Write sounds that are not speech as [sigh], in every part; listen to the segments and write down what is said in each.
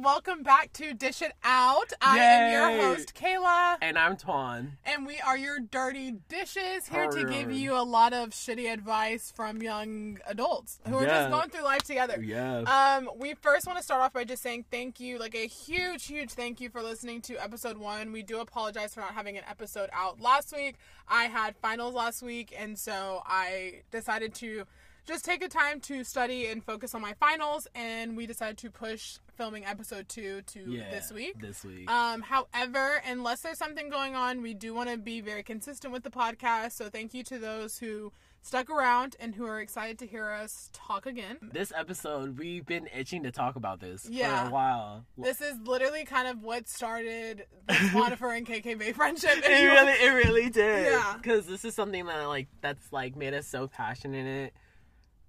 welcome back to Dish It Out. I am your host, Kayla, And I'm Twan. and we are your dirty dishes here to give you a lot of shitty advice from young adults who are Yeah. just going through life together. Yeah. Um, we first want to start off by just saying thank you, like a huge, huge thank you for listening to episode one. We do apologize for not having an episode out last week. I had finals last week, and so I decided to just take a time to study and focus on my finals, and we decided to push filming episode two to yeah. this week. This week. Um, however, unless there's something going on, we do want to be very consistent with the podcast. So thank you to those who stuck around and who are excited to hear us talk again. this episode, we've been itching to talk about this Yeah. for a while. This is literally kind of what started the [laughs] Twanifer and KKB friendship. It really, it really did. Yeah. Because this is something that like that's like made us so passionate in it,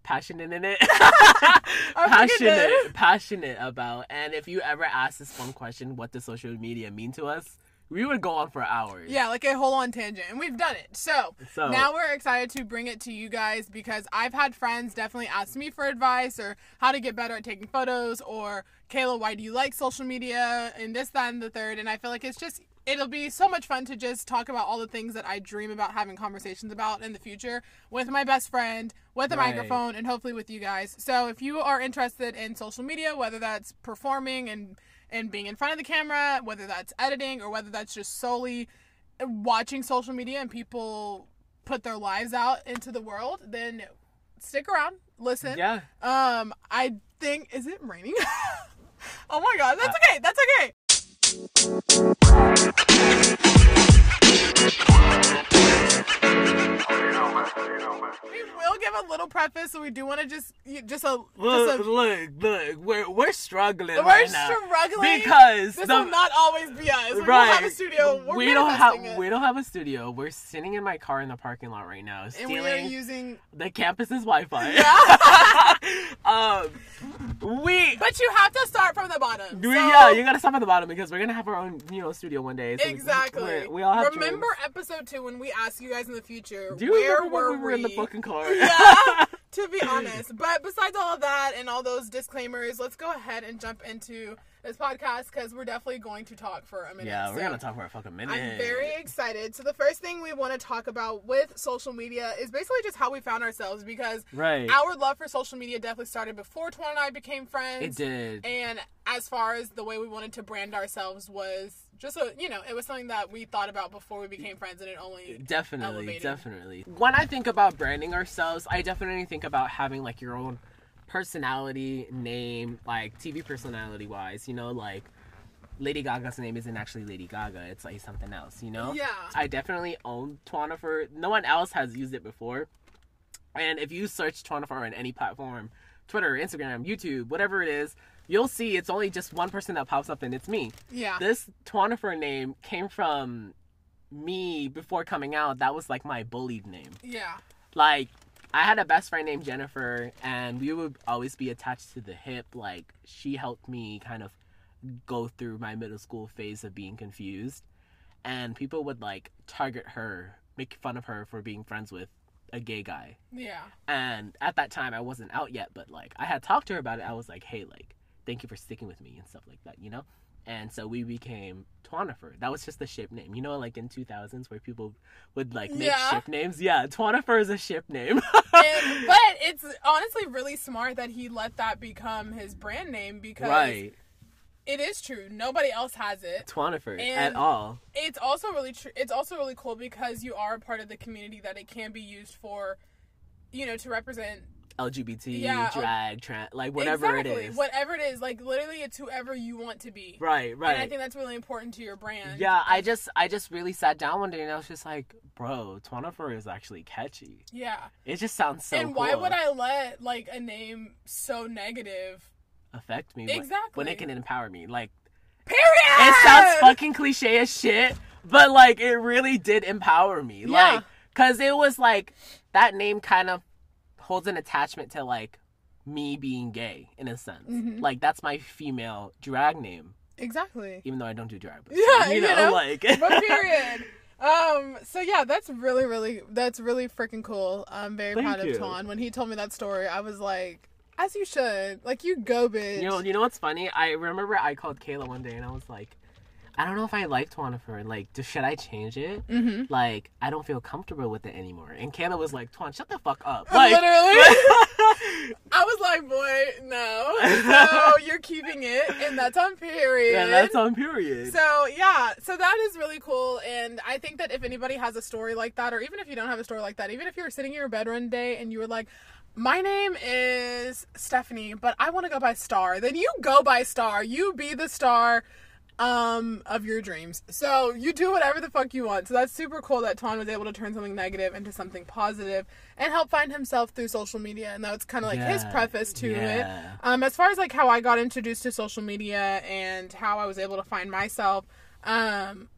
passionate in it, [laughs] I fucking did. passionate, passionate about. And if you ever ask this one question, what does social media mean to us? We would go on for hours. Yeah, like a whole on tangent, and we've done it. So, So now we're excited to bring it to you guys because I've had friends definitely ask me for advice or how to get better at taking photos or Kayla, why do you like social media and this, that, and the third. And I feel like it's just it'll be so much fun to just talk about all the things that I dream about having conversations about in the future with my best friend, with a Right. microphone, and hopefully with you guys. So if you are interested in social media, whether that's performing and and being in front of the camera, whether that's editing or whether that's just solely watching social media and people put their lives out into the world, then stick around, listen. yeah. Um, I think is it raining? [laughs] oh my god, that's okay. That's okay. We will give a little preface, so we do want to just just a Look, just a look, look. We're we're struggling we're right now struggling because this the, will not always be us. We right. don't have a studio. We're we don't have it. we don't have a studio. We're sitting in my car in the parking lot right now, and we are stealing using. the campus's Wi-Fi. Yeah. [laughs] um, we. But you have to start from the bottom. we- So- yeah, you gotta start at the bottom because we're gonna have our own, you know, studio one day. so Exactly. we're- We, all have Remember dreams. episode two when we asked you guys in the future Do you where remember were when we were in the fucking car? [laughs] Yeah. to be [laughs] honest. But besides all of that and all those disclaimers, let's go ahead and jump into this podcast because we're definitely going to talk for a minute. yeah, we're So gonna talk for a fucking minute. I'm very excited. So the first thing we want to talk about with social media is basically just how we found ourselves because right. our love for social media definitely started before Twan and I became friends. It did. And as far as the way we wanted to brand ourselves was just a, you know, it was something that we thought about before we became friends and it only Definitely, elevated. definitely. When I think about branding ourselves, I definitely think about having like your own personality, name, like TV personality wise, you know, like Lady Gaga's name isn't actually Lady Gaga, it's like something else, you know? Yeah. I definitely own Twanifer. No one else has used it before. And if you search Twanifer on any platform, Twitter, Instagram, YouTube, whatever it is, you'll see it's only just one person that pops up and it's me Yeah. this Twanifer name came from me before coming out. That was like my bullied name. yeah. Like, I had a best friend named Jennifer, and we would always be attached to the hip. Like, she helped me kind of go through my middle school phase of being confused. And people would like target her, make fun of her for being friends with a gay guy. Yeah. And at that time, I wasn't out yet, but like I had talked to her about it. I was like, hey, like, thank you for sticking with me and stuff like that, you know? And so we became Twanifer. That was just the ship name. You know, like in 2000s where people would like make Yeah. ship names? Yeah, Twanifer is a ship name. [laughs] And, but it's honestly really smart that he let that become his brand name because right. it is true. Nobody else has it. Twanifer And- at all. It's also really true. It's also really cool because you are a part of the community that it can be used for, you know, to represent LGBT, Yeah, drag, trans, like whatever exactly, it is. Whatever it is, like literally, it's whoever you want to be. Right, right. And I think that's really important to your brand. yeah, I just I just really sat down one day and I was just like, bro, Twanifer is actually catchy. Yeah. It just sounds so and why would I let like a name so negative? affect me when- when it can empower me? Like Period. it sounds fucking cliche as shit, but like it really did empower me. Yeah. Like, cause it was like that name kind of holds an attachment to like me being gay in a sense. Mhm. Like that's my female drag name, exactly. even though I don't do drag. But, Yeah, you you know, know, like but [laughs] period. Um. So yeah, that's really, really, that's really freaking cool. I'm very Thank proud of you. Twan. When he told me that story, I was like, As you should. Like you go, bitch. You know, you know what's funny? I remember I called Kayla one day and I was like, I don't know if I like Twanifer. Like, do, should I change it? mm-hmm. Like, I don't feel comfortable with it anymore. And Kayla was like, Twan, shut the fuck up. [laughs] Like, Literally. [laughs] I was like, boy, no. So [laughs] you're keeping it, and that's on period. yeah, that's on period. So yeah, so that is really cool, and I think that if anybody has a story like that, or even if you don't have a story like that, even if you were sitting in your bed one day and you were like, "My name is Stephanie, but I want to go by Star," then you go by Star. You be the star um of your dreams. So you do whatever the fuck you want. So that's super cool that Twan was able to turn something negative into something positive and help find himself through social media. And that's kind of like his preface to it. Um, as far as like how I got introduced to social media and how I was able to find myself, um,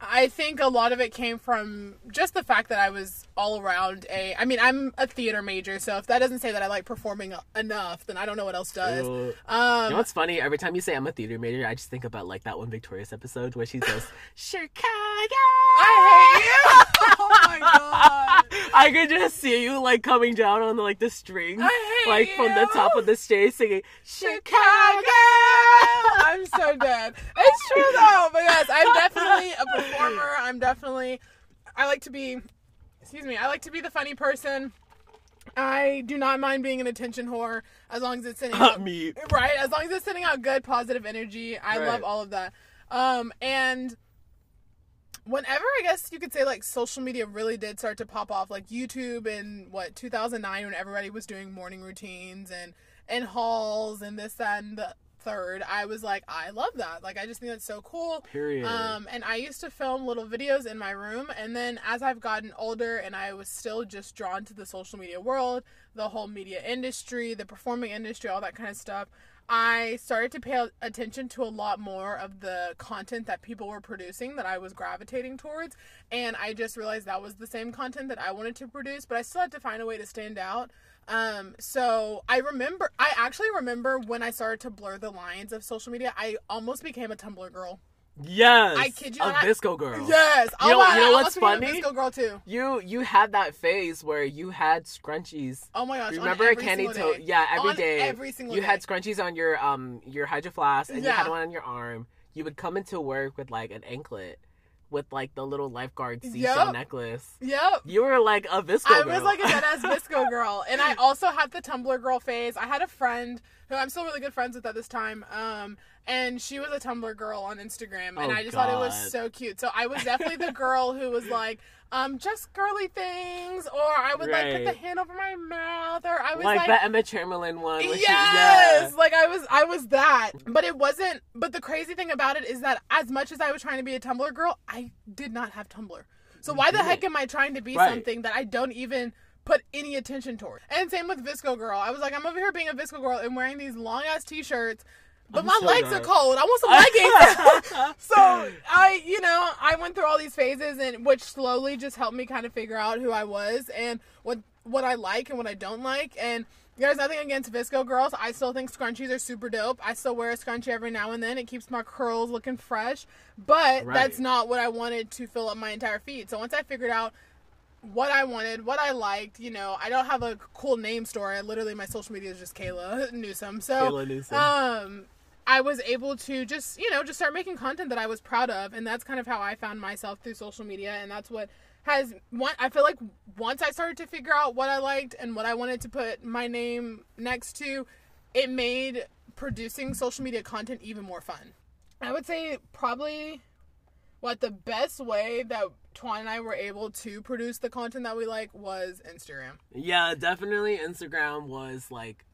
I think a lot of it came from just the fact that I was all around a. I mean, I'm a theater major, so if that doesn't say that I like performing enough, then I don't know what else does. Um, You know what's funny? Every time you say I'm a theater major, I just think about like that one Victorious episode where she says [laughs] Chicago. I hate you. [laughs] oh my god. I could just see you like coming down on like the hate like from the top of the stage, singing Chicago. Chicago. I'm so dead. It's true though, but yes, I'm definitely a performer. I'm definitely. I like to be. Excuse me. I like to be the funny person. I do not mind being an attention whore as long as it's sending out Me. right. As long as it's sending out good, positive energy. I Right. love all of that. Um, and whenever I guess you could say like social media really did start to pop off, like YouTube in what 2009 when everybody was doing morning routines and and hauls and this that and the third. I was like, I love that. Like I just think that's so cool. Period. Um, and I used to film little videos in my room, and then as I've gotten older, and I was still just drawn to the social media world, the whole media industry, the performing industry, all that kind of stuff. I started to pay attention to a lot more of the content that people were producing that I was gravitating towards, and I just realized that was the same content that I wanted to produce, but I still had to find a way to stand out. Um, so I remember, I actually remember when I started to blur the lines of social media, I almost became a Tumblr girl. Yes. I kid you a not. VSCO girl. Yes. You know- oh, you know what's funny? a VSCO girl too. You you had that phase where you had scrunchies. Oh my gosh. Remember Candy toe? yeah every On day. Every single you day. had scrunchies on your um your hydro flask and you had one on your arm. You would come into work with like an anklet with like the little lifeguard seashell Yep. necklace. Yep. You were like a VSCO I girl. was like a dead ass VSCO [laughs] girl. And I also had the Tumblr girl phase. I had a friend who I'm still really good friends with at this time. Um, and she was a Tumblr girl on Instagram. And Oh, I just thought it was so cute. So I was definitely the girl who was like, um, just girly things, or I would like put the hand over my mouth, or I was like, like, the Emma Chamberlain one. she- yes yeah. like i was i was that but it wasn't but the crazy thing about it is that as much as i was trying to be a tumblr girl i did not have tumblr so why the heck am i trying to be Right. something that i don't even put any attention toward and same with VSCO girl i was like i'm over here being a VSCO girl and wearing these long ass t-shirts but I'm my so legs are cold. I want some [laughs] leggings. [laughs] so I, you know, I went through all these phases, and which slowly just helped me kind of figure out who I was and what what I like and what I don't like. And there's nothing against VSCO girls. I still think scrunchies are super dope. I still wear a scrunchie every now and then. It keeps my curls looking fresh. But Right. that's not what I wanted to fill up my entire feed. So once I figured out what I wanted, what I liked, you know, I don't have a cool name story. I literally my social media is just Kayla [laughs] Newsom. So Kayla Newsom. um I was able to just, you know, just start making content that I was proud of and that's kind of how I found myself through social media and that's what has one I feel like once I started to figure out what I liked and what I wanted to put my name next to, it made producing social media content even more fun. I would say probably what the best way that Twan and I were able to produce the content that we like was Instagram. Yeah, definitely Instagram was like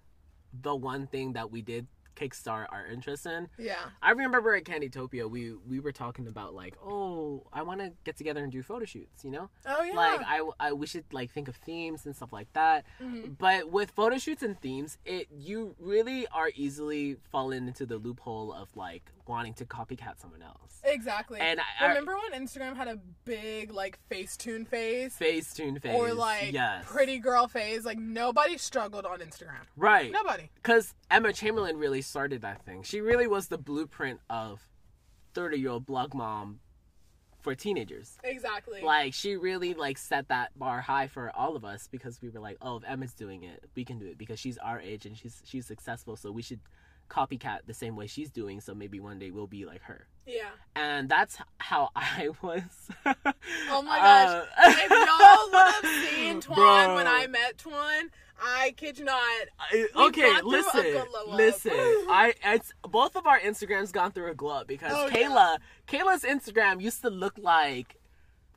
the one thing that we did kickstart our interest in. Yeah. I remember at Candytopia we we were talking about like, oh, I want to get together and do photo shoots, you know? Oh yeah. Like I, I we should like think of themes and stuff like that. Mhm. But with photo shoots and themes, it you really are easily falling into the loophole of like wanting to copycat someone else. Exactly. And I, I Remember when Instagram had a big like Facetune phase? Facetune phase Or like yes. pretty girl phase? Like nobody struggled on Instagram. right. Nobody. Because Emma Chamberlain really started that thing. She really was the blueprint of 30 year old blog mom for teenagers. Exactly. Like she really like set that bar high for all of us because we were like, oh, if Emma's doing it, we can do it because she's our age and she's she's successful, so we should copycat the same way she's doing. So maybe one day we'll be like her. yeah. And that's how [laughs] I was. Oh my gosh. Uh, if y'all would have seen [laughs] Twan Bro. when I met Twan, I kid you not. I- okay, gone through a listen, listen. [laughs] I it's both of our Instagrams gone through a glow because Oh, Kayla, Kayla's Instagram used to look like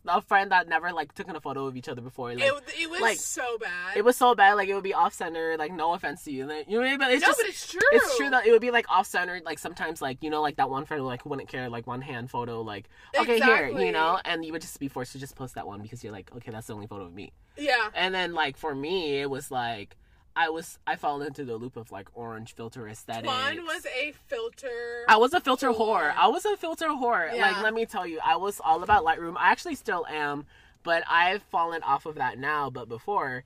a friend that never like took in a photo of each other before. Like, It, it was like, so bad. it was so bad, like it would be off center. Like no offense to you, like, you know what I mean? But it's no, just but it's true. it's true that it would be like off centered. Like sometimes, like you know, like that one friend who like wouldn't care, like one hand photo, like okay here, you know, and you would just be forced to just post that one because you're like, okay, that's the only photo of me. Yeah. And then like for me, it was like I was I fell into the loop of like orange filter aesthetic. Twan was a filter. I was a filter whore. whore. I was a filter whore. Yeah. Like let me tell you, I was all about Lightroom. I actually still am, but I've fallen off of that now. But before,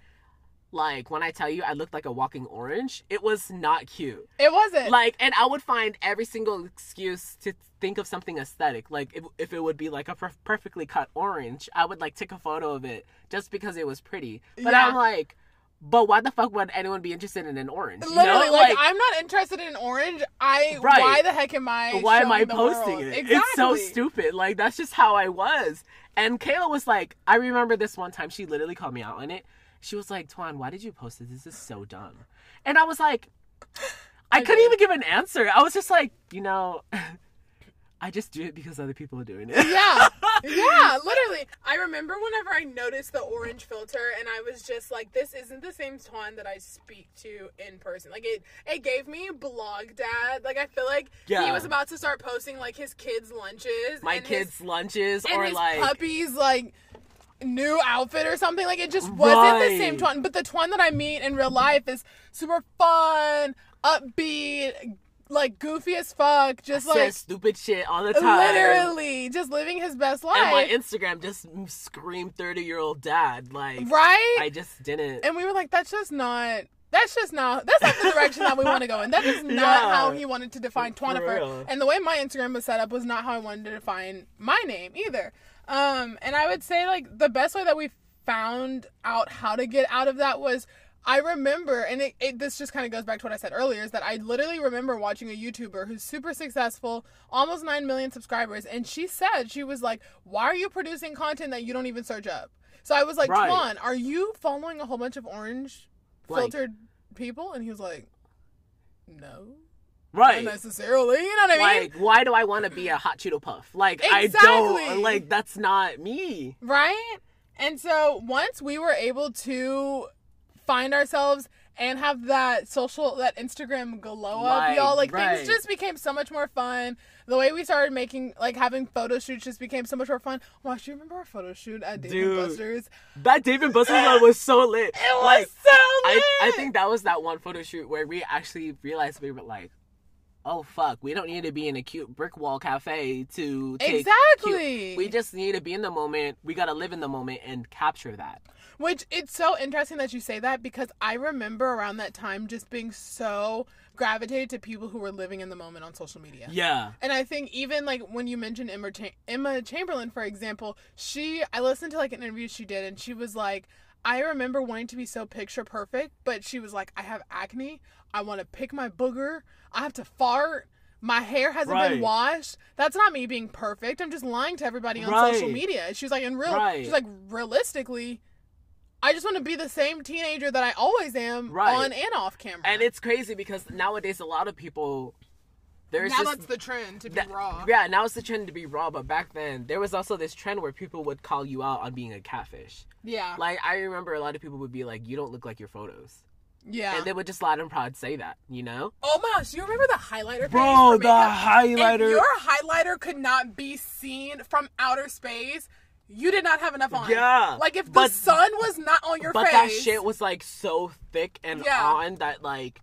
like when I tell you I looked like a walking orange, it was not cute. it wasn't. Like, and I would find every single excuse to think of something aesthetic. Like, if, if it would be like a per- perfectly cut orange, I would like take a photo of it just because it was pretty. But Yeah. I'm like, but why the fuck would anyone be interested in an orange? You Literally, know? like, I'm not interested in orange. I Right. why the heck am I? why am I posting world? it? Exactly. It's so stupid. Like that's just how I was. And Kayla was like, I remember this one time she literally called me out on it. She was like, Twan, why did you post this? This is so dumb. And I was like, I, I couldn't did. even give an answer. I was just like, you know, [laughs] I just do it because other people are doing it. Yeah, [laughs] yeah, literally. I remember whenever I noticed the orange filter, and I was just like, "This isn't the same Twan that I speak to in person." Like it, it gave me blog dad. Like I feel like he was about to start posting like his kids' lunches, My kids' his, lunches and or his like puppies like new outfit or something. Like it just wasn't the same Right. Twan. But the Twan that I meet in real life is super fun, upbeat, like goofy as fuck, just says like. stupid shit all the time. Literally, just living his best life. And my Instagram just screamed thirty year old dad. Like right? I just didn't. and we were like, that's just not. That's just not. That's not the direction that we want to go in. That is [laughs] not Yeah. how he wanted to define Twanifer. And the way my Instagram was set up was not how I wanted to define my name either. Um, and I would say like the best way that we found out how to get out of that was I remember, and it, it this just kind of goes back to what I said earlier, is that I literally remember watching a YouTuber who's super successful, almost nine million subscribers, and she said she was like, "Why are you producing content that you don't even search up?" So I was like, Right. "Twan, are you following a whole bunch of orange Like- filtered people?" And he was like, "No, right. not necessarily." You know what I mean? like why do i want to be a hot cheeto puff like i don't like that's not me Right? And so once we were able to find ourselves and have that social that Instagram glow up, Right, y'all, like right. things just became so much more fun. The way we started making like having photo shoots just became so much more fun. Watch, do you remember our photo shoot at Dave and Buster's? that david buster one was so lit [laughs] It was like so I, lit. I think that was that one photo shoot where we actually realized we were like oh fuck we don't need to be in a cute brick wall cafe to take Exactly. cute- we just need to be in the moment we gotta live in the moment and capture that Which it's so interesting that you say that because I remember around that time just being so gravitated to people who were living in the moment on social media. yeah And I think even like when you mentioned Emma, Cha- Emma Chamberlain, for example, she I listened to like an interview she did, and she was like, I remember wanting to be so picture perfect, but she was like, I have acne, I want to pick my booger, I have to fart. My hair hasn't been washed. That's not me being perfect. I'm just lying to everybody on Right. social media. She's like, in real, Right. she's like, realistically, I just want to be the same teenager that I always am Right. on and off camera. and it's crazy because nowadays a lot of people there's now just that's the trend to be that- raw. Yeah, now it's the trend to be raw, but back then there was also this trend where people would call you out on being a catfish. Yeah, Like I remember a lot of people would be like, "You don't look like your photos," yeah. and they would just loud and proud say that, you know? Oh my gosh, you remember the highlighter Bro, the highlighter. If your highlighter could not be seen from outer space, you did not have enough on. Yeah, Like if the but- sun was not on your But face. But that shit was like so thick and Yeah. on that like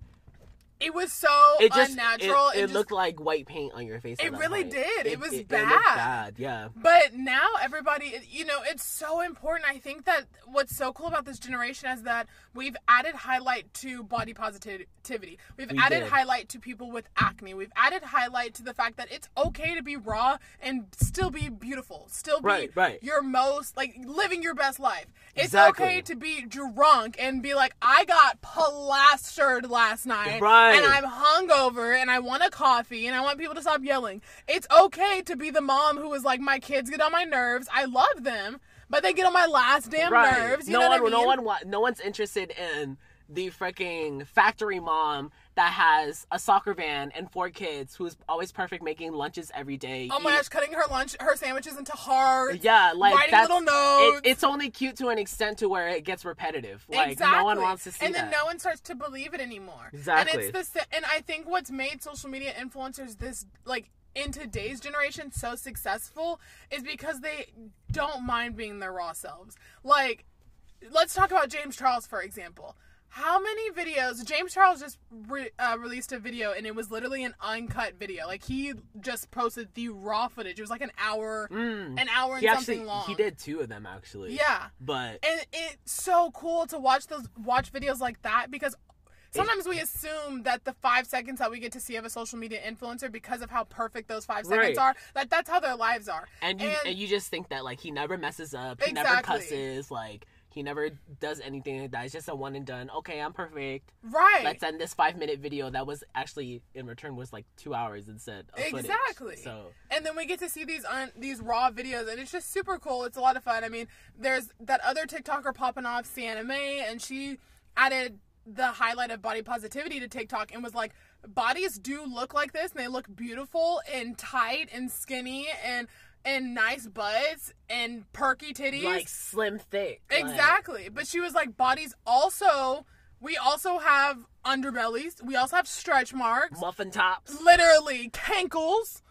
it was so It just unnatural. It, it and just- looked like white paint on your face. It really point. did. It was bad. bad. Yeah. But now everybody, you know, it's so important. I think that what's so cool about this generation is that we've added highlight to body positivity. We've We added did. highlight to people with acne. We've added highlight to the fact that it's okay to be raw and still be beautiful, still be Right, right. your most like living your best life. It's Exactly. okay to be drunk and be like, I got plastered last night, Right. And I'm hungover and I want a coffee and I want people to stop yelling. It's okay to be the mom who is like, my kids get on my nerves. I love them, but they get on my last damn Right. nerves. You no know one, what I mean? no one, no one's interested in the freaking factory mom that has a soccer van and four kids who's always perfect making lunches every day. Oh my gosh, cutting her lunch, her sandwiches into hearts. Yeah, like writing little notes. It, it's only cute to an extent to where it gets repetitive. Like exactly. no one wants to see and then that. no one starts to believe it anymore. Exactly. And it's the and I think what's made social media influencers this like in today's generation so successful is because they don't mind being their raw selves. Like let's talk about James Charles for example. How many videos? James Charles just re- uh, released a video, and it was literally an uncut video. Like he just posted the raw footage. It was like an hour, an hour and he something actually long. he did two of them actually. Yeah, But and it's so cool to watch those watch videos like that because sometimes we assume that the five seconds that we get to see of a social media influencer because of how perfect those five seconds Right. are that that's how their lives are and you and, you just think that like he never messes up, he never cusses, like he never does anything like that. It's just a one and done. Okay, I'm perfect. right Let's end this five minute video that was actually in return was like two hours instead. Of footage. Exactly. So and then we get to see these un- these raw videos and it's just super cool it's a lot of fun i mean there's that other tiktoker popping off Sienna Mae and she added the highlight of body positivity to tiktok and was like bodies do look like this and they look beautiful and tight and skinny and and nice butts and perky titties. Like slim thick. like- exactly. But she was like bodies also we also have underbellies. We also have stretch marks. Muffin tops, literally cankles.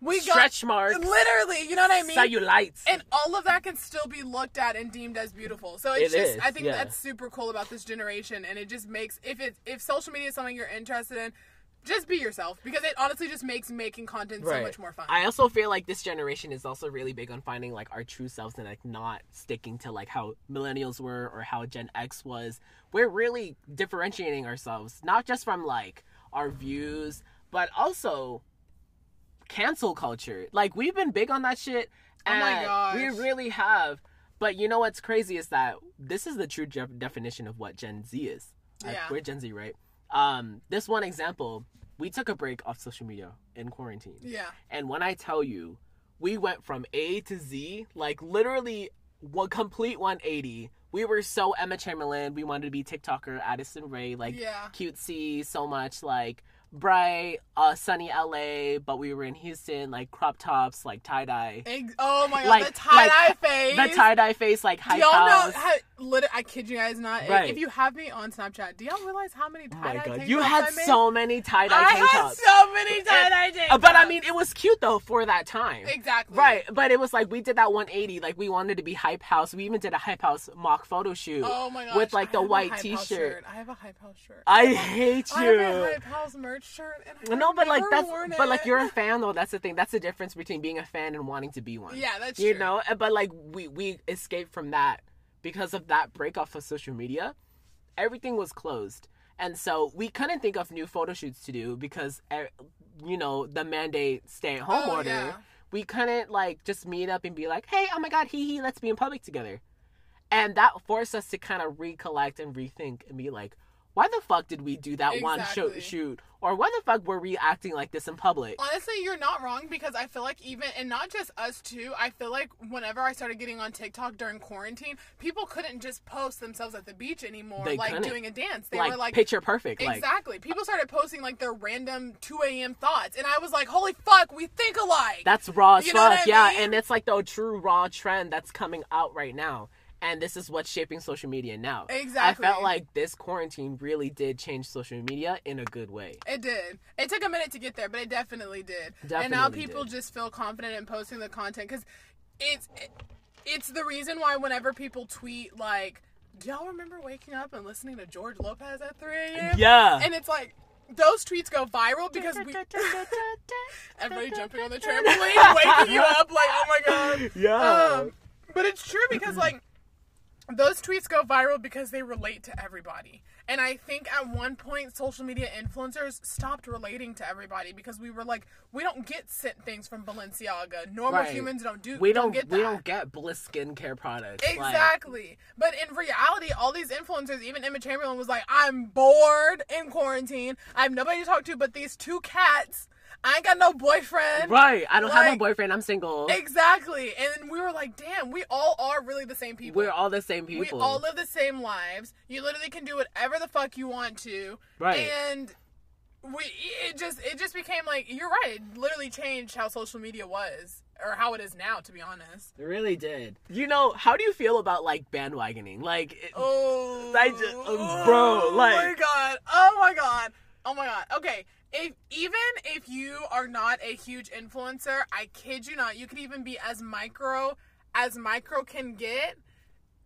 We stretch got marks, literally you know what i mean? Cellulites. and all of that can still be looked at and deemed as beautiful. So it's It just is, i think yeah. that's super cool about this generation. And it just makes if it if social media is something you're interested in just be yourself because it honestly just makes making content so much more fun I also feel like this generation is also really big on finding like our true selves and like not sticking to like how millennials were or how Gen X was. We're really differentiating ourselves, not just from like our views, but also cancel culture. Like we've been big on that shit. Oh my and gosh. We really have. But you know what's crazy is that this is the true de- definition of what Gen Z is. Yeah. we're Gen Z, right? Um, this one example, we took a break off social media in quarantine. yeah And when I tell you, we went from A to Z, like literally one complete 180. We were so Emma Chamberlain. We wanted to be TikToker, Addison Rae, like Yeah. cutesy, so much like bright, uh, sunny LA, but we were in Houston, like crop tops, like tie dye. Ex- oh my god Like- the tie-dye like, face The tie dye face, like do high y'all know house. how lit- i kid you guys not Right. if you have me on snapchat do y'all realize how many Oh tie-dye my god, you had so many tie dye I tank had tops. so many tie-dye tank Uh, but I mean, it was cute though for that time. Exactly. Right, but it was like we did that 180. Like we wanted to be hype house. We even did a hype house mock photo shoot. Oh my gosh. With like the white T-shirt. shirt. I have a hype house shirt. I hate you. I have a hype house merch shirt. No, but like that's but like you're a fan though. That's the thing. That's the difference between being a fan and wanting to be one. Yeah, that's you true. know. But like we we escaped from that because of that break off of social media. Everything was closed, and so we couldn't think of new photo shoots to do because eh, you know the mandate stay at home Oh, order. yeah. We couldn't like just meet up and be like, hey, oh my god, hee hee, let's be in public together. And that forced us to kind of recollect and rethink and be like, why the fuck did we do that one shoot, shoot? Or why the fuck were we acting like this in public? Honestly, you're not wrong because I feel like even and not just us too. I feel like whenever I started getting on TikTok during quarantine, people couldn't just post themselves at the beach anymore, They like couldn't. doing a dance. They like, were like picture perfect. Like, exactly. People started posting like their random 2 a.m. thoughts, and I was like, "Holy fuck, we think alike." that's raw as You know what fuck. Yeah, mean? and it's like the true raw trend that's coming out right now. And this is what's shaping social media now. Exactly. I felt like this quarantine really did change social media in a good way. It did. It took a minute to get there, but it definitely did. Definitely and now people did. just feel confident in posting the content because it's it's the reason why whenever people tweet like, "Do y'all remember waking up and listening to George Lopez at 3 a.m.?" Yeah. and it's like. those tweets go viral because we [laughs] everybody jumping on the [laughs] trampoline, waking you up like, oh my god. Yeah. Um, but it's true because like those tweets go viral because they relate to everybody. And I think at one point social media influencers stopped relating to everybody because we were like, we don't get sent things from Balenciaga. Normal Right. humans don't do we don't, get that. we don't get Bliss skincare products. like- Exactly. but in reality, all these influencers, even Emma Chamberlain was like, I'm bored in quarantine. I have nobody to talk to but these two cats. I ain't got no boyfriend. right. I don't have a boyfriend. I'm single. Exactly. And we were like, damn, we all are really the same people. We're all the same people. We all live the same lives. You literally can do whatever the fuck you want to. Right. And we it just it just became like you're right. It literally changed how social media was or how it is now to be honest. It really did. You know, how do you feel about like bandwagoning? Like, it, Oh, I just- uh, bro, oh my god, oh my god, oh my god. Okay, if even if you are not a huge influencer, I kid you not, you could even be as micro as micro can get.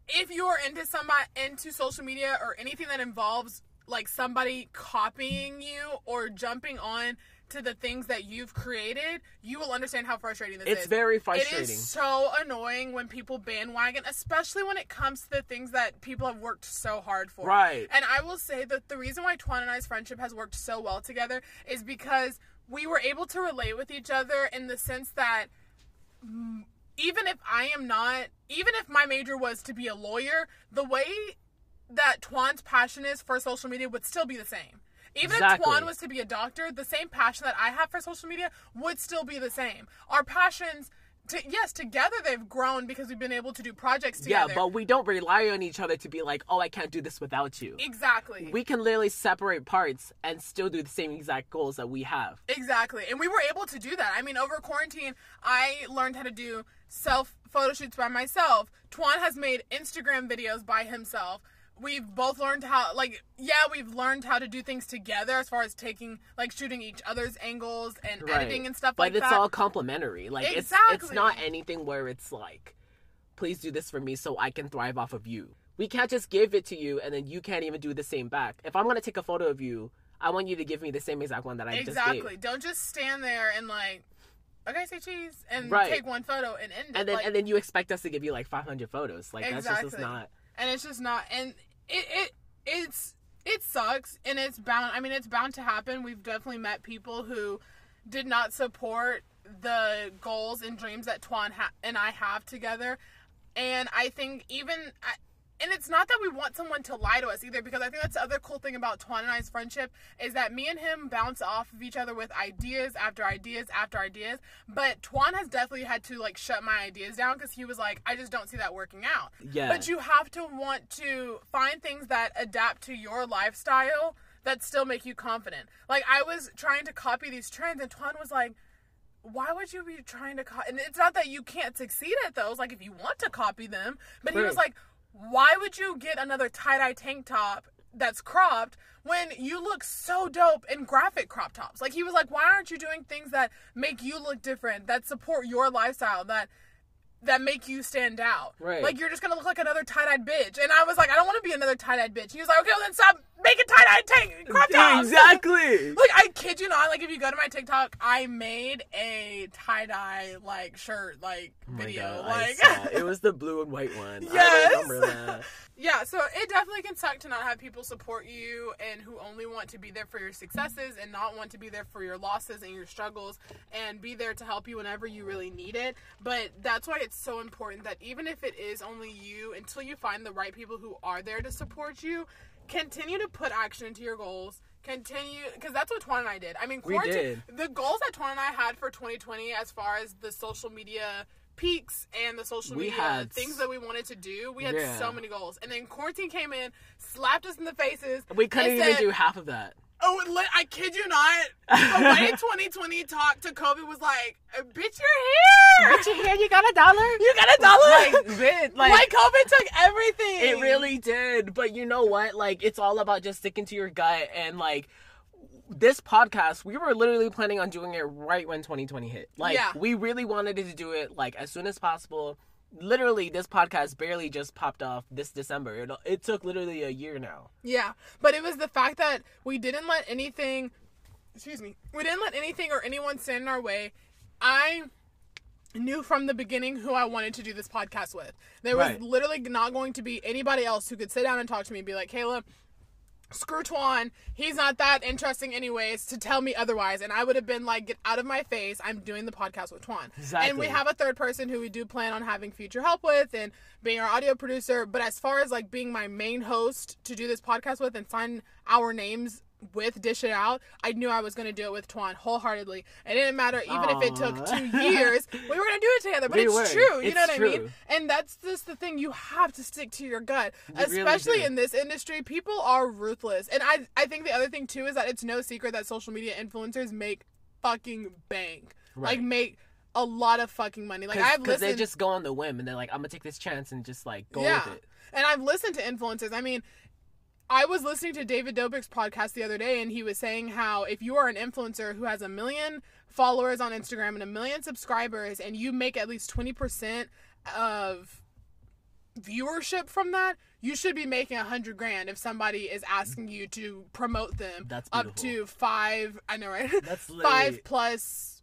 If you are into somebody into social media or anything that involves like somebody copying you or jumping on to the things that you've created, you will understand how frustrating this it's is. It's very frustrating. is so annoying when people bandwagon, especially when it comes to the things that people have worked so hard for. Right. And I will say that the reason why Twan and I's friendship has worked so well together is because we were able to relate with each other in the sense that even if I am not, even if my major was to be a lawyer, the way that Twan's passion is for social media would still be the same. Even Exactly. if Twan was to be a doctor, the same passion that I have for social media would still be the same. Our passions, to, yes, together they've grown because we've been able to do projects together. yeah, but we don't rely on each other to be like, oh, I can't do this without you. exactly. We can literally separate parts and still do the same exact goals that we have. Exactly. And we were able to do that. I mean, over quarantine, I learned how to do self photo shoots by myself. Twan has made Instagram videos by himself. We've both learned how, like, yeah, we've learned how to do things together as far as taking, like, shooting each other's angles and editing and stuff like that. but like it's that. all complementary. Like it's it's not anything where it's like, please do this for me so I can thrive off of you. We can't just give it to you and then you can't even do the same back. If I'm gonna take a photo of you, I want you to give me the same exact one that I just exactly. Don't just stand there and, like, okay, say cheese, and Right. take one photo and end it. And then like, and then you expect us to give you like 500 photos. Like that's just Exactly. not. and it's just not and it, it it's it sucks and it's bound i mean it's bound to happen. We've definitely met people who did not support the goals and dreams that twan ha- and i have together. And i think even and it's not that we want someone to lie to us either because i think that's the other cool thing about twan and i's friendship is that me and him bounce off of each other with ideas after ideas after ideas but twan has definitely had to like shut my ideas down because he was like i just don't see that working out Yeah. but you have to want to find things that adapt to your lifestyle that still make you confident. Like I was trying to copy these trends, and Twan was like, "Why would you be trying to copy?" And it's not that you can't succeed at those. Like if you want to copy them, but he was like, "Why would you get another tie dye tank top?" That's cropped when you look so dope in graphic crop tops. Like he was like, why aren't you doing things that make you look different, that support your lifestyle, that that make you stand out. Right. Like you're just gonna look like another tie-dyed bitch. And I was like, I don't want to be another tie-dyed bitch. He was like, okay, well then stop making tie-dyed tank crop tops. Exactly. [laughs] Like I kid you not, like if you go to my TikTok, I made a tie-dye like shirt like Oh video. God, like [laughs] it. was the blue and white one. Yes. [laughs] Yeah, so it definitely can suck to not have people support you and who only want to be there for your successes and not want to be there for your losses and your struggles and be there to help you whenever you really need it. But that's why it's so important that even if it is only you, until you find the right people who are there to support you, continue to put action into your goals. Continue, because that's what Twan and I did. I mean, We quarantine, did. the goals that Twan and I had for 2020 as far as the social media peaks and the social We media things that we wanted to do. We had Yeah. so many goals. And then quarantine came in, slapped us in the faces. We couldn't even said, do half of that. Oh, li- I kid you not. The way [laughs] 2020 talked to Kobe was like, "Bitch, you're here. But you hear you got a dollar? You got a dollar." Like, bitch, [laughs] like, like Kobe took everything. it really did. But you know what? Like, it's all about just sticking to your gut and like. This podcast, we were literally planning on doing it right when 2020 hit. Like, Yeah. we really wanted to do it like as soon as possible. Literally this podcast barely just popped off this December. It, it took literally a year now. Yeah, but it was the fact that we didn't let anything, excuse me, we didn't let anything or anyone stand in our way. I knew from the beginning who I wanted to do this podcast with. There was Right. literally not going to be anybody else who could sit down and talk to me and be like, Kayla, screw Twan. He's not that interesting anyways to tell me otherwise. And I would have been like, get out of my face. I'm doing the podcast with Twan. And we have a third person who we do plan on having future help with and being our audio producer. But as far as like being my main host to do this podcast with and sign our names with Dish It Out, I knew I was going to do it with Twan wholeheartedly. It didn't matter even if it took two years. [laughs] We were going to do it together. But We it's were. true. You It's know what I mean? And that's just the thing. You have to stick to your gut, You especially do. in this industry. People are ruthless, and I I think the other thing too is that it's no secret that social media influencers make fucking bank, like make a lot of fucking money. Like I've Because they just go on the whim and they're like, I'm gonna take this chance and just like go yeah, with it. and I've listened to influencers. I mean. I was listening to David Dobrik's podcast the other day, and he was saying how if you are an influencer who has a million followers on Instagram and a million subscribers, and you make at least 20% of viewership from that, you should be making a hundred grand if somebody is asking you to promote them That's up to five. I know, right? That's [laughs] five plus,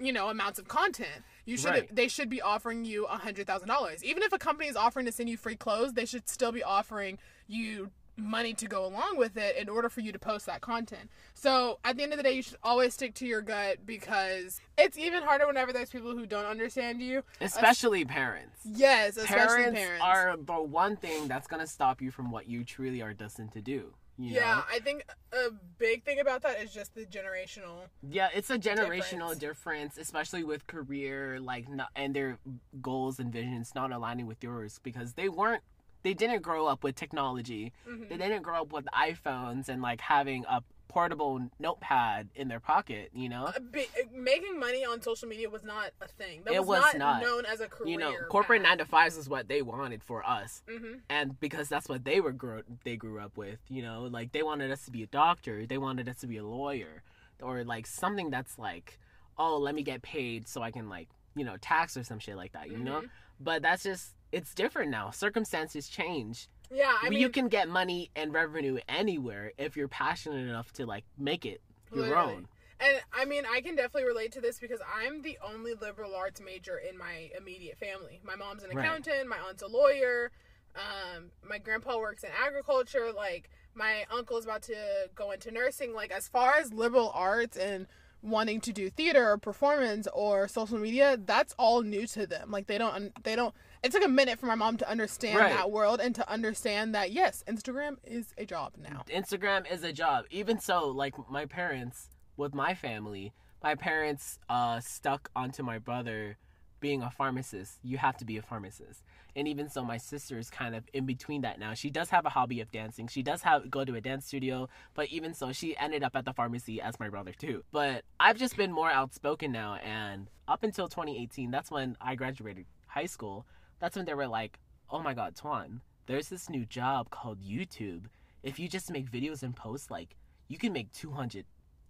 you know, amounts of content. You should Right. they should be offering you a hundred thousand dollars. Even if a company is offering to send you free clothes, they should still be offering you money to go along with it in order for you to post that content. So at the end of the day, you should always stick to your gut because it's even harder whenever there's people who don't understand you. Especially parents. Yes, especially Parents, parents. are the one thing that's gonna stop you from what you truly are destined to do. You yeah, know? I think a big thing about that is just the generational. Yeah, it's a generational Difference. difference, especially with career, like, not, and their goals and visions not aligning with yours because they weren't, they didn't grow up with technology. Mhm. They didn't grow up with iPhones and like having a portable notepad in their pocket. You know, Uh, be- making money on social media was not a thing. That It was, was not, not. known as a career. you know, corporate nine to fives is what they wanted for us. hmm and because that's what they were grow they grew up with you know like they wanted us to be a doctor they wanted us to be a lawyer or like something that's like oh let me get paid so i can like you know tax or some shit like that you know Mhm. But that's just it's different now circumstances change Yeah, I mean, you can get money and revenue anywhere if you're passionate enough to like make it your Literally. own and I mean, I can definitely relate to this because I'm the only liberal arts major in my immediate family. My mom's an Right. accountant, my aunt's a lawyer, um, my grandpa works in agriculture. Like, my uncle's about to go into nursing. Like, as far as liberal arts and wanting to do theater or performance or social media, that's all new to them. Like, they don't, they don't. It took a minute for my mom to understand Right. that world and to understand that yes, Instagram is a job now. Instagram is a job. Even so, like my parents with my family, my parents uh stuck onto my brother being a pharmacist. You have to be a pharmacist. And even so my sister is kind of in between that now. She does have a hobby of dancing. She does have go to a dance studio, but even so she ended up at the pharmacy as my brother too. But I've just been more outspoken now and up until 2018, that's when I graduated high school. That's when they were like, "Oh my god, Twan, there's this new job called YouTube. If you just make videos and post, like you can make two hundred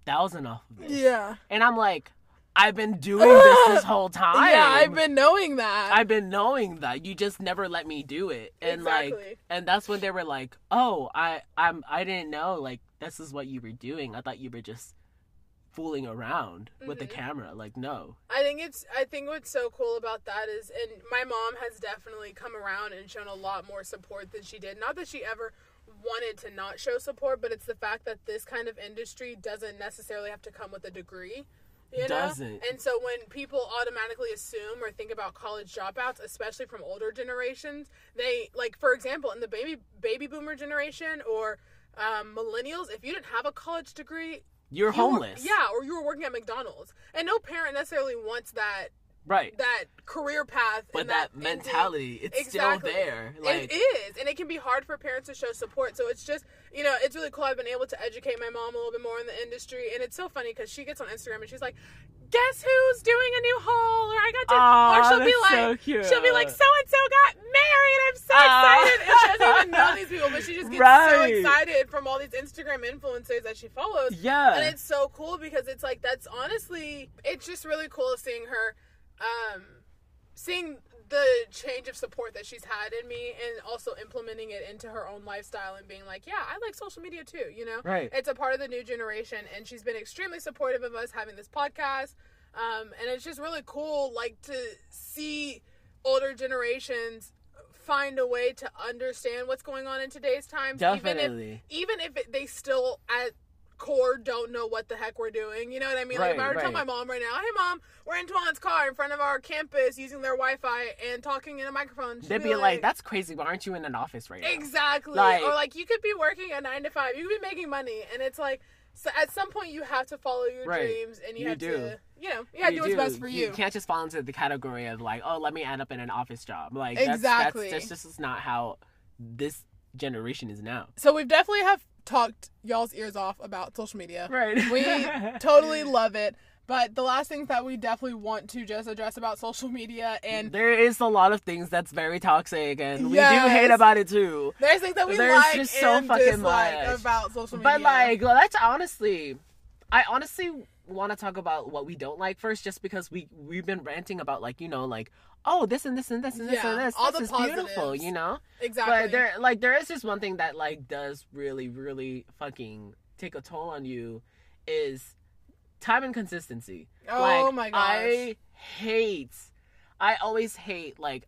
thousand off of this. Yeah. And I'm like, I've been doing this this [sighs] whole time. Yeah, I've been knowing that. I've been knowing that you just never let me do it, and like, and that's when they were like, "Oh, I, I'm, I didn't know like this is what you were doing. I thought you were just fooling around with the Mhm. camera. Like, no, I think it's I think what's so cool about that is and my mom has definitely come around and shown a lot more support than she did. Not that she ever wanted to not show support, but it's the fact that this kind of industry doesn't necessarily have to come with a degree. You know? Doesn't. And so when people automatically assume or think about college dropouts, especially from older generations, they like for example in the baby baby boomer generation or um, millennials, if you didn't have a college degree, you're you were- homeless. yeah, or you were working at McDonald's, and no parent necessarily wants that right. that career path. But and that, ending- mentality, it's Exactly. still there. Like, it is, and it can be hard for parents to show support. So it's just, you know, it's really cool. I've been able to educate my mom a little bit more in the industry, and it's so funny because she gets on Instagram and she's like, "Guess who's doing a new haul?" Or I got to, Aw, or she'll be that's so like, she'll be like, "So and so got married. I'm so Aw. excited!" And she doesn't even know these people, but she just gets so excited from all these Instagram influencers that she follows. yeah, And it's so cool because it's like that's honestly it's just really cool seeing her um seeing the change of support that she's had in me and also implementing it into her own lifestyle and being like, yeah, I like social media too, you know? Right. It's a part of the new generation and she's been extremely supportive of us having this podcast. Um, and it's just really cool, like, to see older generations find a way to understand what's going on in today's times. Definitely. Even if, even if it, they still at core don't know what the heck we're doing. You know what I mean? Like if I were to tell my mom right now, "Hey mom, we're in Twan's car in front of our campus using their Wi-Fi and talking in a microphone," she'd They'd be like, "That's crazy. Why aren't you in an office right now?" exactly." Like- or like you could be working a nine to five, you could be making money, and it's like. So at some point, you have to follow your Right. dreams, and you, You have do. to, you know, you have to do what's best for you. You can't just fall into the category of like, oh, let me end up in an office job. Like that's, Exactly. That's, that's just not how this generation is now. So we've definitely have talked y'all's ears off about social media. Right. We [laughs] totally love it. But the last things that we definitely want to just address about social media and there is a lot of things that's very toxic, and we do hate about it too. there's things that we There's like just so and fucking dislike much. about social media. But like, well, that's honestly, I honestly want to talk about what we don't like first, just because we we've been ranting about like you know like oh this and this and this and this Yeah, and this. all this the is beautiful, you know. exactly. But there, like, there is just one thing that like does really, really fucking take a toll on you, is time and consistency. Oh like, my gosh. I hate. I always hate like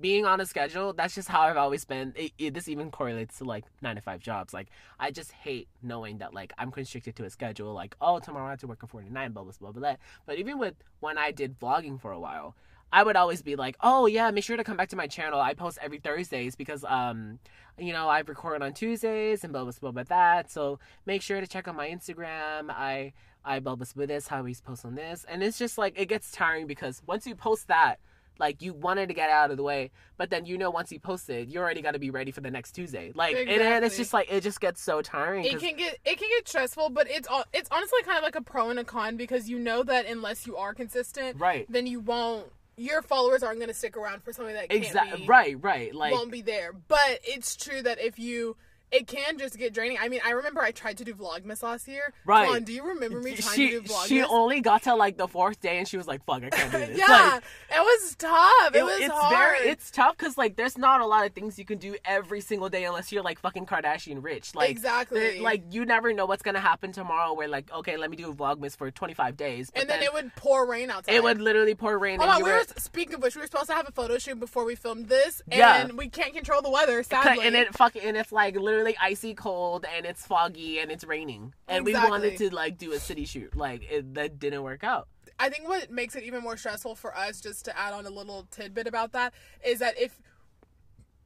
being on a schedule. That's just how I've always been. It, it- this even correlates to like nine to five jobs. Like, I just hate knowing that like I'm constricted to a schedule. Like, oh, tomorrow I have to work a forty nine, blah blah blah blah. blah. But even with when I did vlogging for a while. I would always be like, "Oh yeah, make sure to come back to my channel. I post every Thursdays because um, you know, I record on Tuesdays and blah blah blah blah that. So make sure to check out my Instagram. I I blah blah blah this, how we post on this, and it's just like it gets tiring because once you post that, like you wanted to get out of the way, but then you know once you post it, you already got to be ready for the next Tuesday. Like and, and it's just like it just gets so tiring. It can get it can get stressful, but it's all it's honestly kind of like a pro and a con because you know that unless you are consistent, right, then you won't. Your followers aren't going to stick around for something that exactly, right, right. Like won't be there. But it's true that if you, it can just get draining. I mean, I remember I tried to do Vlogmas last year. Right. Twan, do you remember me trying she to do Vlogmas? she only got to like the fourth day and she was like, "Fuck, I can't do this." [laughs] yeah, Like, it was tough. It, it- was it's hard. very it's tough because like there's not a lot of things you can do every single day unless you're like fucking Kardashian rich. Like Exactly. like you never know what's gonna happen tomorrow. Where like okay, let me do a vlogmas for 25 days, and then, it would pour rain outside. it would literally pour rain. Oh and my, you we were, were speaking of which, we were supposed to have a photo shoot before we filmed this, and Yeah. we can't control the weather. Sadly, and it fucking and it's like literally icy cold and it's foggy and it's raining. And we wanted to like do a city shoot. Like it, that didn't work out. I think what makes it even more stressful for us, just to add on a little tidbit about that, is that if,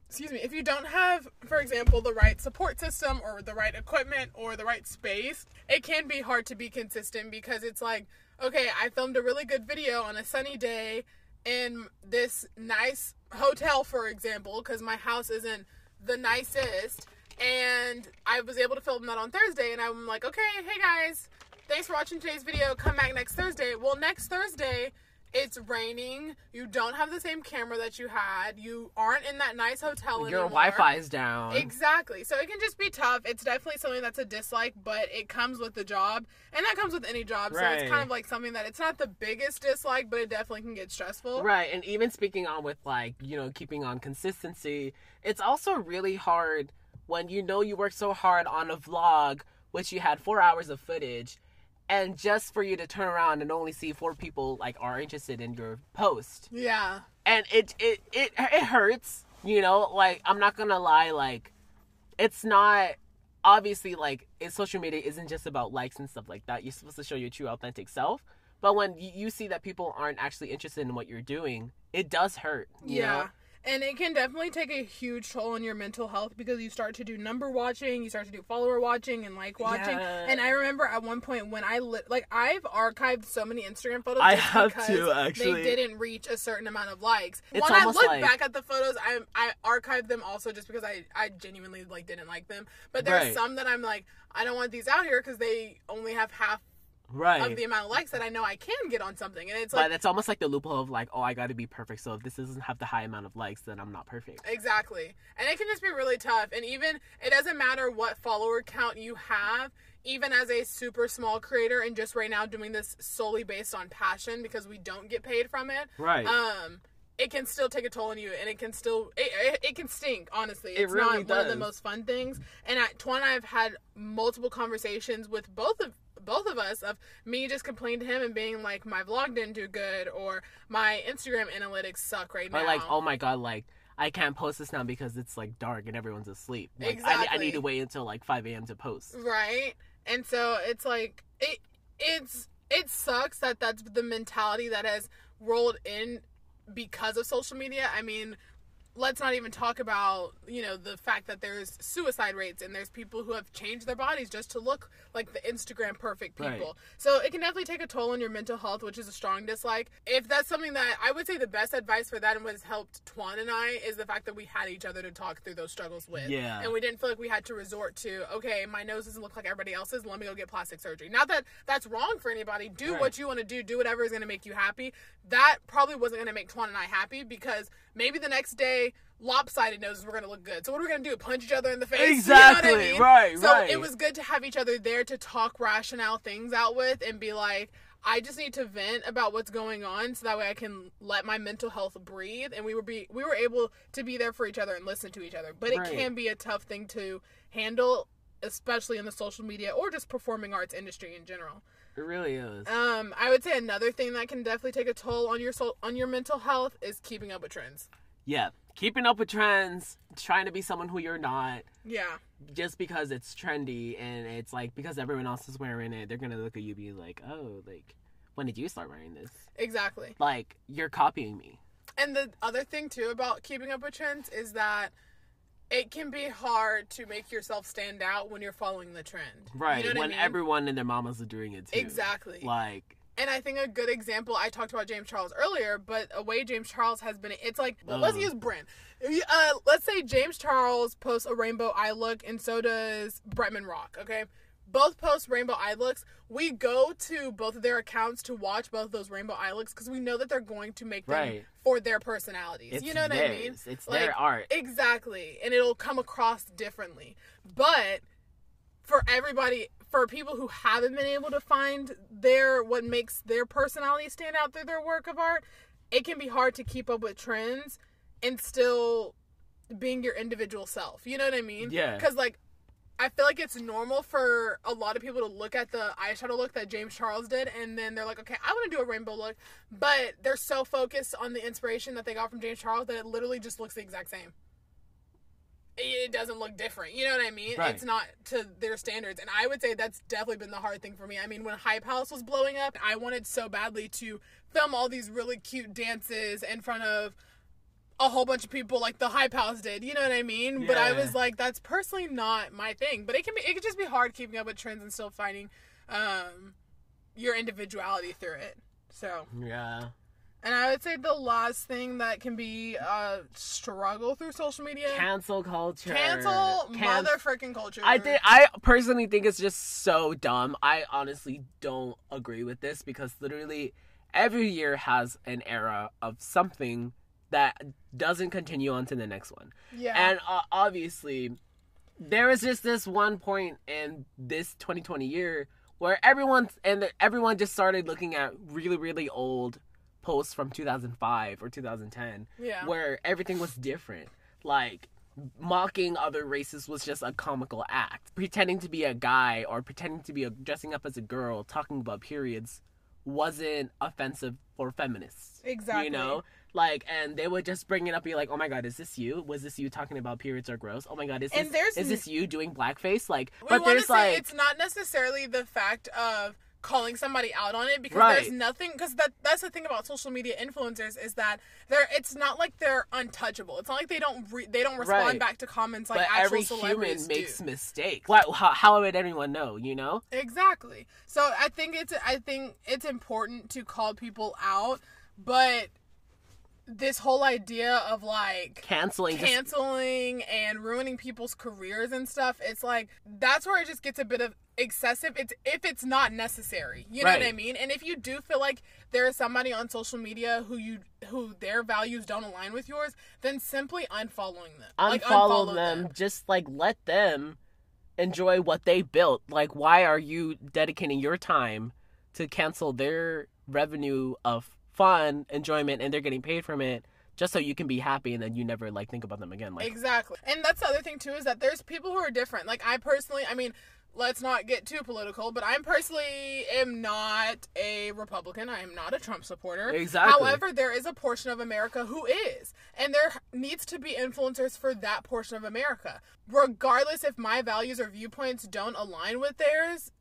excuse me, if you don't have, for example, the right support system or the right equipment or the right space, it can be hard to be consistent because it's like, okay, I filmed a really good video on a sunny day in this nice hotel, for example, because my house isn't the nicest. And I was able to film that on Thursday, and I'm like, okay, hey guys, thanks for watching today's video. Come back next Thursday. Well, next Thursday, it's raining. You don't have the same camera that you had. You aren't in that nice hotel your anymore. wi-fi is down Exactly. So it can just be tough. It's definitely something that's a dislike, but it comes with the job. And that comes with any job. So it's kind of like something that it's not the biggest dislike, but it definitely can get stressful. Right, and even speaking on with like, you know, keeping on consistency, it's also really hard when you know you worked so hard on a vlog, which you had four hours of footage, and just for you to turn around and only see four people like are interested in your post. Yeah. And it it it it hurts, you know, like I'm not gonna lie, like it's not obviously like social media isn't just about likes and stuff like that. You're supposed to show your true authentic self. But when you, you see that people aren't actually interested in what you're doing, it does hurt. you Yeah. know? And it can definitely take a huge toll on your mental health because you start to do number watching, you start to do follower watching and like watching. Yeah. And I remember at one point when I li- like I've archived so many Instagram photos. I have because too, actually. They didn't reach a certain amount of likes. It's when I look like- back at the photos, I I archived them also just because I I genuinely like didn't like them. But there's Right. some that I'm like I don't want these out here because they only have half Right. of the amount of likes that I know I can get on something, and it's like but it's almost like the loophole of like, oh, I got to be perfect. So if this doesn't have the high amount of likes, then I'm not perfect. Exactly. And it can just be really tough. And even, it doesn't matter what follower count you have, even as a super small creator and just right now doing this solely based on passion because we don't get paid from it. Right. Um, it can still take a toll on you and it can still it, it, it can stink honestly It it's really not one of the most fun things and at Twan I have had multiple conversations with both of both of us of me just complaining to him and being like my vlog didn't do good or my Instagram analytics suck right now Or like, oh my god, like I can't post this now because it's like dark and everyone's asleep. Like, I, I need to wait until like 5 a.m. to post. right and so it's like it it's it sucks that that's the mentality that has rolled in because of social media i mean let's not even talk about you know the fact that there's suicide rates and there's people who have changed their bodies just to look like the instagram perfect people Right. so it can definitely take a toll on your mental health which is a strong dislike if that's something that i would say the best advice for that and what has helped twan and i is the fact that we had each other to talk through those struggles with Yeah. and we didn't feel like we had to resort to okay my nose doesn't look like everybody else's let me go get plastic surgery not that that's wrong for anybody do Right. what you want to do do whatever is going to make you happy that probably wasn't going to make Twan and I happy because maybe the next day lopsided noses were going to look good so what are we going to do punch each other in the face You know I Exactly, mean? right, so right. it was good to have each other there to talk rationale things out with and be like I just need to vent about what's going on so that way I can let my mental health breathe and we were be we were able to be there for each other and listen to each other. But it Right. can be a tough thing to handle especially in the social media or just performing arts industry in general. It really is. Um I would say another thing that can definitely take a toll on your soul on your mental health is keeping up with trends. Yeah. Keeping up with trends, trying to be someone who you're not, Yeah. just because it's trendy and it's like because everyone else is wearing it, they're gonna look at you and be like, oh, like, when did you start wearing this? Exactly. Like, you're copying me. And the other thing too about keeping up with trends is that it can be hard to make yourself stand out when you're following the trend. Right. You know when I mean? everyone and their mamas are doing it too. Exactly. Like, And I think a good example, I talked about James Charles earlier, but a way James Charles has been, it's like, well, let's Oh. use brand. Uh, let's say James Charles posts a rainbow eye look, and so does Bretman Rock, okay? Both post rainbow eye looks. We go to both of their accounts to watch both of those rainbow eye looks because we know that they're going to make them Right. for their personalities. it's you know what. I mean? It's Like, their art. Exactly. And it'll come across differently. But for everybody, for people who haven't been able to find their what makes their personality stand out through their work of art, it can be hard to keep up with trends and still being your individual self. You know what I mean? Yeah. Cuz like I feel like it's normal for a lot of people to look at the eyeshadow look that James Charles did and then they're like, okay, I want to do a rainbow look. But they're so focused on the inspiration that they got from James Charles that it literally just looks the exact same. It doesn't look different. You know what I mean? Right. It's not to their standards. And I would say that's definitely been the hard thing for me. I mean, when Hype House was blowing up, I wanted so badly to film all these really cute dances in front of a whole bunch of people like the hype house did you know what i mean but i was like that's personally not my thing but it can be it can just be hard keeping up with trends and still finding um your individuality through it so yeah. And i would say the last thing that can be a struggle through social media Cancel culture. cancel Can- mother freaking culture I think I personally think it's just so dumb. I honestly don't agree with this because literally every year has an era of something that doesn't continue on to the next one. yeah And uh, obviously, there was just this one point in this 2020 year where everyone and everyone just started looking at really really old posts from 2005 or 2010 yeah where everything was different. Like mocking other races was just a comical act. Pretending to be a guy or pretending to be a, dressing up as a girl, talking about periods, wasn't offensive for feminists. exactly You know, like, and they would just bring it up, be like, "Oh my god, is this you? Was this you talking about periods are gross? Oh my god, is this is this you doing blackface? Like, but there's say like, it's not necessarily the fact of calling somebody out on it because Right. there's nothing because that that's the thing about social media influencers is that they're it's not like they're untouchable it's not like they don't re, they don't respond Right. back to comments like but actual every celebrities human makes do. mistakes. Why, how, how would anyone know? You know? exactly so i think it's i think it's important to call people out but this whole idea of like Canceling. just- canceling and ruining people's careers and stuff it's like that's where it just gets a bit of excessive. It's if it's not necessary you know what i mean? And if you do feel like there is somebody on social media who you who their values don't align with yours then simply unfollowing them. Like unfollow them, just like let them enjoy what they built. Like why are you dedicating your time to cancel their revenue of fun enjoyment and they're getting paid from it just so you can be happy and then you never like think about them again. Like exactly. And that's the other thing too is that there's people who are different. Like I personally, I mean, let's not get too political, but I'm personally am not a Republican. I am not a Trump supporter. Exactly. However, there is a portion of America who is, and there needs to be influencers for that portion of America. Regardless if my values or viewpoints don't align with theirs,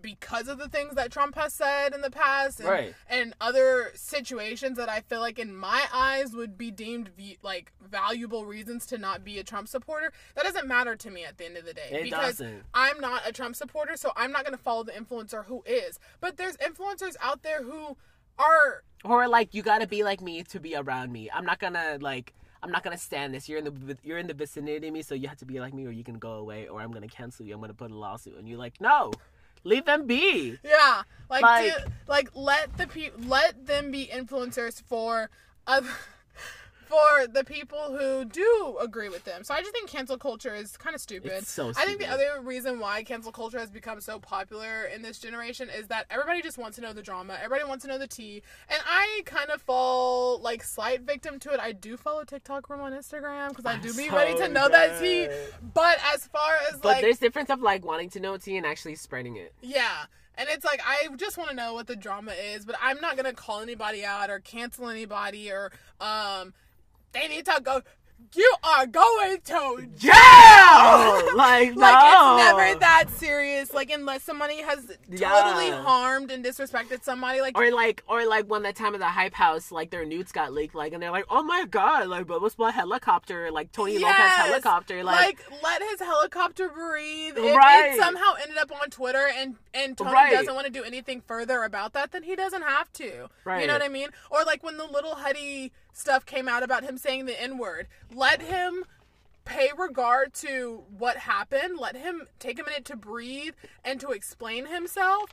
because of the things that Trump has said in the past and, Right. and other situations that I feel like in my eyes would be deemed v- like valuable reasons to not be a Trump supporter, that doesn't matter to me at the end of the day It because doesn't. I'm not a Trump supporter, so I'm not going to follow the influencer who is. But there's influencers out there who are or like you gotta be like me to be around me. I'm not gonna like I'm not gonna stand this. You're in the you're in the vicinity of me, so you have to be like me, or you can go away, or I'm gonna cancel you. I'm gonna put a lawsuit, and you're like, no, leave them be. Yeah, like Like- do- like let the pe- let them be influencers for other for the people who do agree with them. So I just think cancel culture is kind of stupid. It's so I think the other reason why cancel culture has become so popular in this generation is that everybody just wants to know the drama. Everybody wants to know the tea. And I kind of fall like slight victim to it. I do follow TikTok room on Instagram because I do be So ready to know that tea. But as far as But like there's difference of like wanting to know tea and actually spreading it. yeah. And it's like I just want to know what the drama is, but I'm not gonna call anybody out or cancel anybody or um they need to go you are going to Jail! [laughs] like no. it's never that serious. Like unless somebody has totally Yeah. harmed and disrespected somebody, like Or like, or like when that time of the hype house, like their nudes got leaked, like, and they're like, "Oh my god!" Like, what was my helicopter? Like Tony Lopez Yes! helicopter, like, like, let his helicopter breathe. If Right. it somehow ended up on Twitter and and Tony Right. doesn't want to do anything further about that, then he doesn't have to. Right. You know what I mean? Or like when the Lil Huddy stuff came out about him saying the N word, let him pay regard to what happened. Let him take a minute to breathe and to explain himself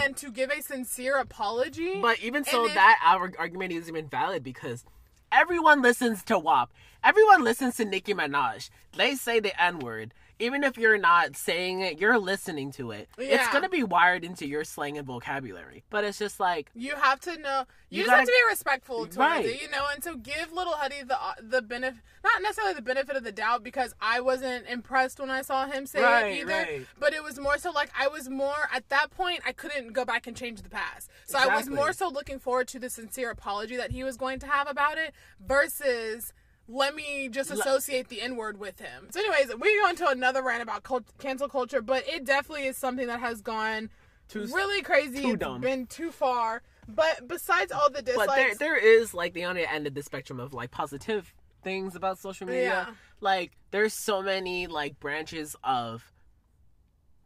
and to give a sincere apology. But even so, if- that our argument isn't even valid because everyone listens to WAP. Everyone listens to Nicki Minaj. They say the N word. Even if you're not saying it, you're listening to it. Yeah. It's gonna be wired into your slang and vocabulary. But it's just like, You have to know. You, You just have gotta- to be respectful to Right. it, you know. And so give Lil Huddy the uh, the benefit, not necessarily the benefit of the doubt, because I wasn't impressed when I saw him say Right, it either. right. But it was more so like I was more at that point. I couldn't go back and change the past, so I was more so looking forward to the sincere apology that he was going to have about it versus. Let me just associate the N word with him. So, anyways, we go into another rant about cult- cancel culture, but it definitely is something that has gone Too- really crazy. too It's dumb. been too far. But besides all the dislikes, but there there is like the other end of the spectrum of like positive things about social media. Yeah. Like there's so many like branches of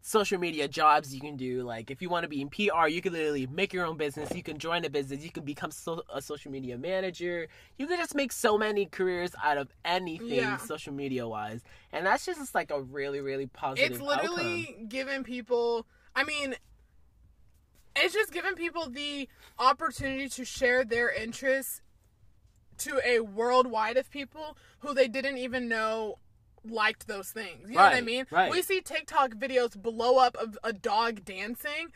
social media jobs you can do. Like if you want to be in PR, you can literally make your own business. You can join a business. You can become so, a social media manager. You can just make so many careers out of anything Yeah. social media wise, and that's just like a really really positive. it's literally giving people. I mean, it's just giving people the opportunity to share their interests to a worldwide of people who they didn't even know liked those things. You know what I mean? right. We see TikTok videos blow up of a dog dancing,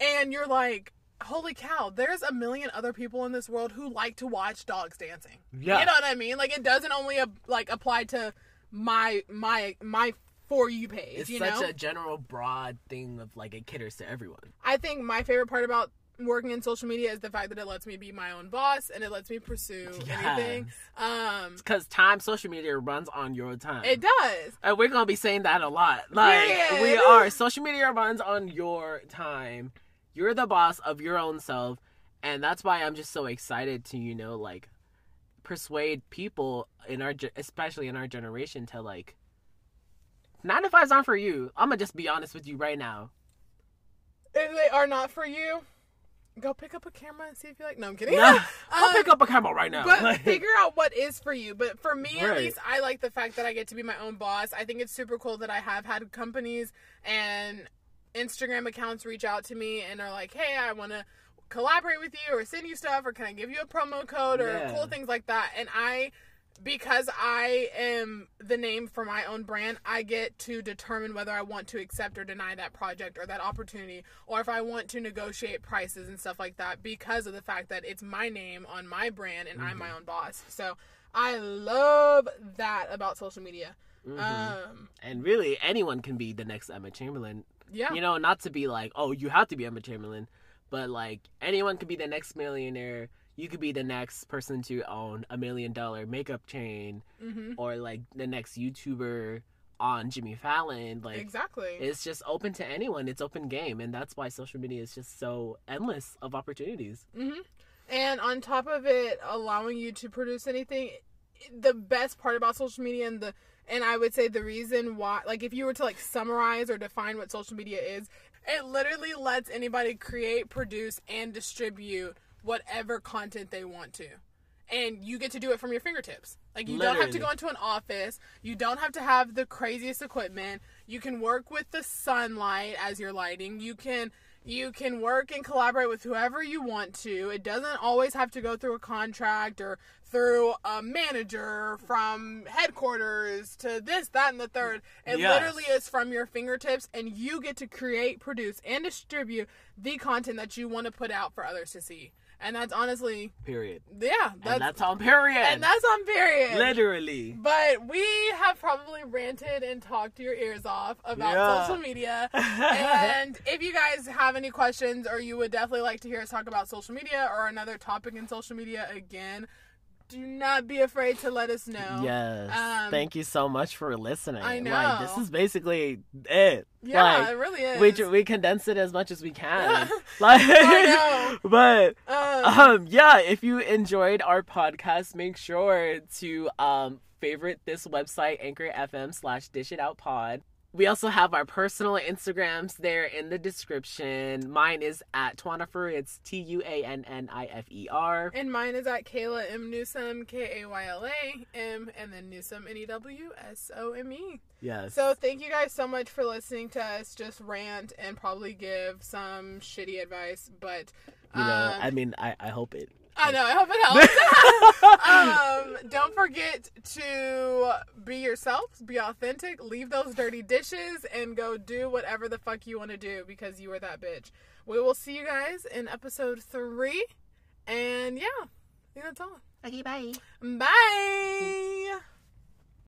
and you're like. Holy cow, there's a million other people in this world who like to watch dogs dancing. Yeah. You know what I mean? Like it doesn't only like apply to my my my for you page, It's you such know? a general broad thing of like it caters to everyone. I think my favorite part about working in social media is the fact that it lets me be my own boss and it lets me pursue anything. Um Because time, social media runs on your time. it does. And we're gonna be saying that a lot. Like Period. we are. Social media runs on your time. You're the boss of your own self, and that's why I'm just so excited to you know like persuade people in our especially in our generation to like nine to fives aren't for you. I'm gonna just be honest with you right now. If they are not for you, go pick up a camera and see if you like. No, I'm kidding. Nah, [laughs] I'll Um, pick up a camera right now. But Like- [laughs] figure out what is for you. But for me, at least, I like the fact that I get to be my own boss. I think it's super cool that I have had companies and Instagram accounts reach out to me and are like, "Hey, I want to collaborate with you or send you stuff or can I give you a promo code or Yeah. cool things like that." And I because I am the name for my own brand, I get to determine whether I want to accept or deny that project or that opportunity, or if I want to negotiate prices and stuff like that because of the fact that it's my name on my brand and I'm my own boss. So I love that about social media. Um, And really, anyone can be the next Emma Chamberlain. yeah. You know, not to be like, oh, you have to be Emma Chamberlain, but like anyone can be the next millionaire. You could be the next person to own a million dollar makeup chain, hmm or like the next YouTuber on Jimmy Fallon. Like Exactly. it's just open to anyone. It's open game, and that's why social media is just so endless of opportunities. hmm And on top of it, allowing you to produce anything, the best part about social media and the and I would say the reason why, like, if you were to like summarize or define what social media is, it literally lets anybody create, produce, and distribute whatever content they want to. And you get to do it from your fingertips. Like you don't have to go into an office. You don't have to have the craziest equipment. You can work with the sunlight as your lighting. You can you can work and collaborate with whoever you want to. It doesn't always have to go through a contract or through a manager from headquarters to this, that, and the third. It Yes. literally is from your fingertips, and you get to create, produce, and distribute the content that you want to put out for others to see. And that's honestly, Period. yeah, that's and that's on period. and that's on period. Literally. But we have probably ranted and talked your ears off about Yeah. social media. and [laughs] if you guys have any questions or you would definitely like to hear us talk about social media or another topic in social media again, do not be afraid to let us know. Yes. Um, Thank you so much for listening. I Like this is basically it. Yeah, Like, it really is. we we condense it as much as we can. [laughs] like, I [laughs] but Um, um, yeah, if you enjoyed our podcast, make sure to um favorite this website Anchor FM slash Dish It Out Pod. We also have our personal Instagrams there in the description. Mine is at Twanifer. It's T U A N N I F E R. and mine is at Kayla M. Newsome, K A Y L A M, and then Newsome, N E W S O M E. Yes. So thank you guys so much for listening to us just rant and probably give some shitty advice, but you know, um, I mean, I I hope it. I know I hope it [laughs] helps. [laughs] um, don't forget to be yourselves, be authentic, leave those dirty dishes, and go do whatever the fuck you want to do because you are that bitch. We will see you guys in episode three, and yeah, I think that's all. Okay, bye. Bye.